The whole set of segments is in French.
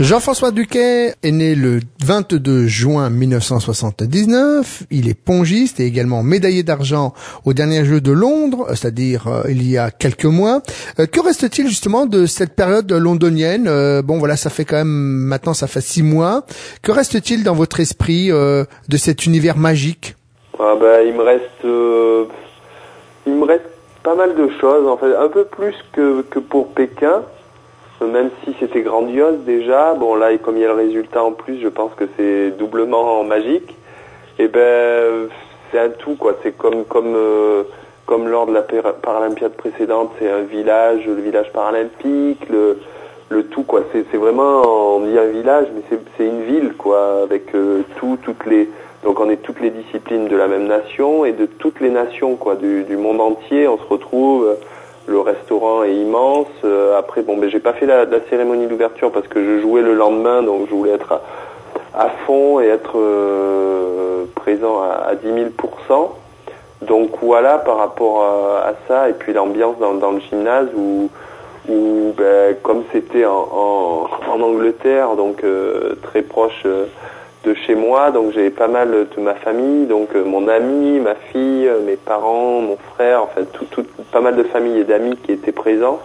Jean-François Duquet est né le 22 juin 1979. Il est pongiste et également médaillé d'argent au dernier jeu de Londres, c'est-à-dire euh, il y a quelques mois. Euh, que reste-t-il justement de cette période londonienne? Euh, Bon voilà, ça fait quand même maintenant ça fait six mois. Que reste-t-il dans votre esprit de cet univers magique? Ah ben, il me reste il me reste pas mal de choses en fait, un peu plus que, que pour Pékin même si c'était grandiose déjà, bon là, comme il y a le résultat en plus, je pense que c'est doublement magique. Et ben, c'est un tout quoi. C'est comme comme euh, comme lors de la Paralympiade précédente, c'est un village, le village paralympique, le le tout quoi. C'est vraiment on dit un village, mais c'est une ville quoi, avec euh, tout toutes les donc on est toutes les disciplines de la même nation et de toutes les nations quoi du monde entier. On se retrouve le restaurant est immense. Euh, après, bon, j'ai pas fait la, cérémonie d'ouverture parce que je jouais le lendemain, donc je voulais être à, fond et être euh, présent à, 10 000% Donc voilà par rapport à, ça et puis l'ambiance dans, le gymnase où, où ben, comme c'était en, Angleterre, donc euh, très proche de chez moi, donc j'ai pas mal de ma famille, donc euh, mon ami, ma fille, euh, mes parents, mon frère, enfin tout, tout, pas mal de familles et d'amis qui étaient présents.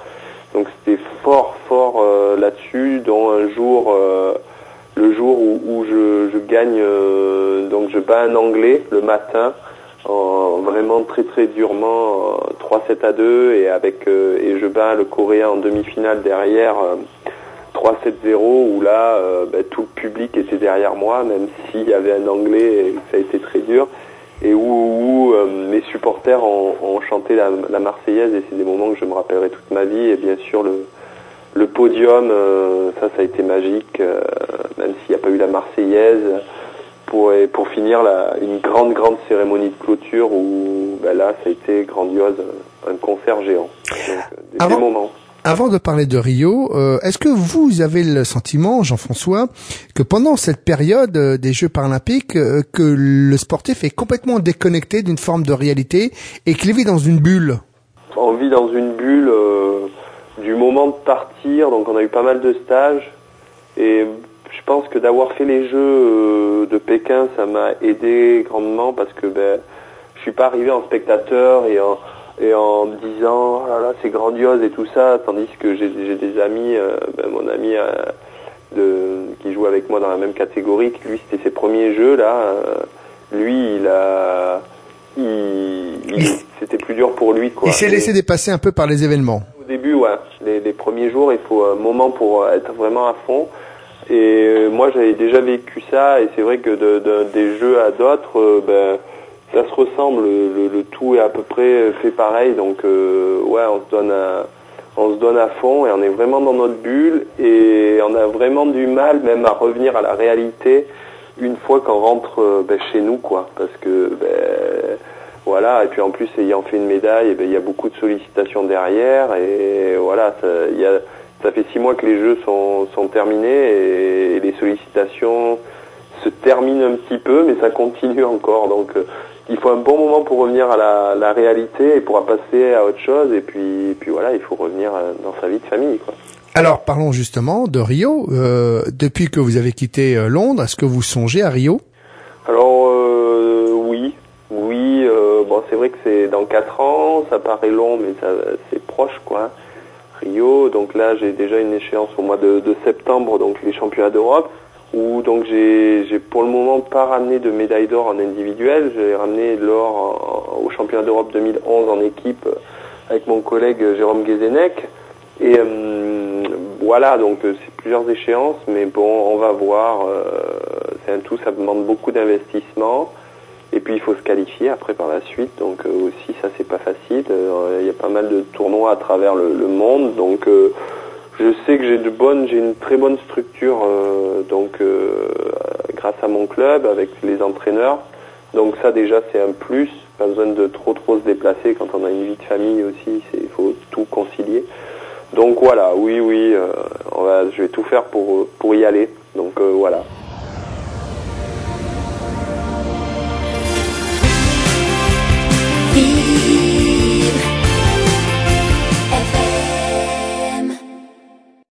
Donc c'était fort, fort euh, là-dessus, dont un jour, le jour où, je, gagne, donc je bats un Anglais le matin, vraiment très très durement, 3-7 à 2, et avec et je bats le Coréen en demi-finale derrière. 3-7-0 où là, euh, bah, tout le public était derrière moi, même s'il y avait un anglais et ça a été très dur. Et où, euh, mes supporters ont, chanté la, Marseillaise et c'est des moments que je me rappellerai toute ma vie. Et bien sûr, le, le podium, euh, ça, ça a été magique, même s'il n'y a pas eu la Marseillaise. Pour, pour finir la, une grande, grande cérémonie de clôture où bah, là, ça a été grandiose, un concert géant. Donc, des moments. Avant de parler de Rio, euh, est-ce que vous avez le sentiment, Jean-François, que pendant cette période euh, des Jeux paralympiques, euh, que le sportif est complètement déconnecté d'une forme de réalité et qu'il vit dans une bulle? On vit dans une bulle du moment de partir, donc on a eu pas mal de stages et je pense que d'avoir fait les Jeux de Pékin, ça m'a aidé grandement parce que ben, je suis pas arrivé en spectateur et en et en me disant oh là là c'est grandiose et tout ça tandis que j'ai des amis euh, ben, mon ami euh, de, qui joue avec moi dans la même catégorie que lui c'était ses premiers jeux là euh, lui il a il, c'était plus dur pour lui quoi. il s'est laissé dépasser un peu par les événements. Au début ouais les, les, premiers jours il faut un moment pour être vraiment à fond. Et moi j'avais déjà vécu ça et c'est vrai que de, de, des jeux à d'autres ben ça se ressemble, le, tout est à peu près fait pareil, donc euh, ouais, on se donne à, on se donne à fond et on est vraiment dans notre bulle et on a vraiment du mal même à revenir à la réalité une fois qu'on rentre euh, ben, chez nous, quoi, parce que ben, voilà, et puis en plus ayant fait une médaille, ben, il y a beaucoup de sollicitations derrière et voilà, ça, fait six mois que les jeux sont, terminés et, les sollicitations se terminent un petit peu, mais ça continue encore, euh, il faut un bon moment pour revenir à la, réalité et pour passer à autre chose. Et puis, puis voilà, il faut revenir euh, dans sa vie de famille. Quoi. Alors parlons justement de Rio. Euh, depuis que vous avez quitté euh, Londres, est-ce que vous songez à Rio? Alors oui, oui. bon, c'est vrai que c'est dans quatre ans. Ça paraît long, mais c'est proche, quoi. Rio. Donc là, j'ai déjà une échéance au mois de, de septembre, donc les championnats d'Europe où donc j'ai pour le moment pas ramené de médaille d'or en individuel, j'ai ramené l'or au championnat d'Europe 2011 en équipe euh, avec mon collègue Jérôme Guézenec. Et euh, voilà, donc euh, c'est plusieurs échéances, mais bon, on va voir. c'est un tout, ça demande beaucoup d'investissement. Et puis il faut se qualifier après par la suite, donc aussi ça c'est pas facile. Il y a pas mal de tournois à travers le, le monde, donc je sais que j'ai de bonnes, j'ai une très bonne structure, euh, donc euh, grâce à mon club, avec les entraîneurs. Donc ça déjà c'est un plus, pas besoin de trop trop se déplacer quand on a une vie de famille aussi, il faut tout concilier. Donc voilà, oui oui, euh, on va, je vais tout faire pour pour y aller. Donc voilà.